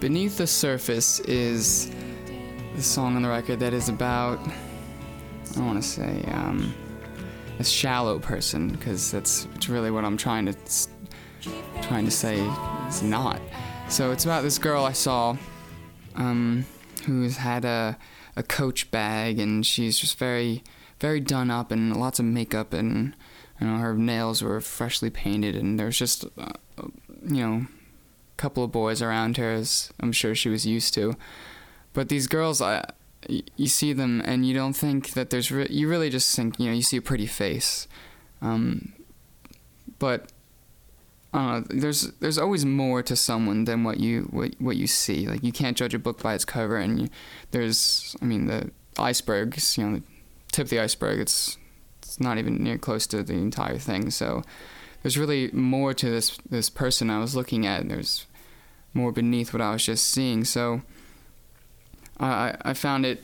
Beneath the Surface is the song on the record that is about, I don't want to say, um, a shallow person, because that's really what I'm trying to trying to say is not. So it's about this girl I saw um, who's had a, a coach bag, and she's just very, very done up and lots of makeup, and you know, her nails were freshly painted, and there's just, uh, you know, couple of boys around her, as I'm sure she was used to. But these girls, I, you see them and you don't think that there's, re- you really just think, you know, you see a pretty face. Um, but know. There's there's always more to someone than what you what, what you see. Like you can't judge a book by its cover, and you, there's I mean the icebergs. You know, the tip of the iceberg. It's it's not even near close to the entire thing. So there's really more to this this person I was looking at. There's more beneath what I was just seeing. So I I found it.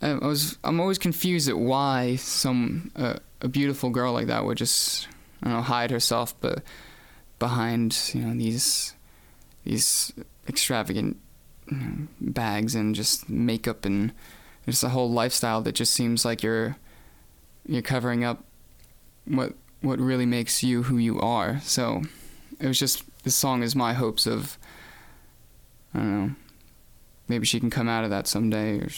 I was I'm always confused at why some uh, a beautiful girl like that would just I don't know hide herself but behind you know these these extravagant you know, bags and just makeup and just a whole lifestyle that just seems like you're you're covering up what what really makes you who you are. So it was just this song is my hopes of I don't know maybe she can come out of that someday or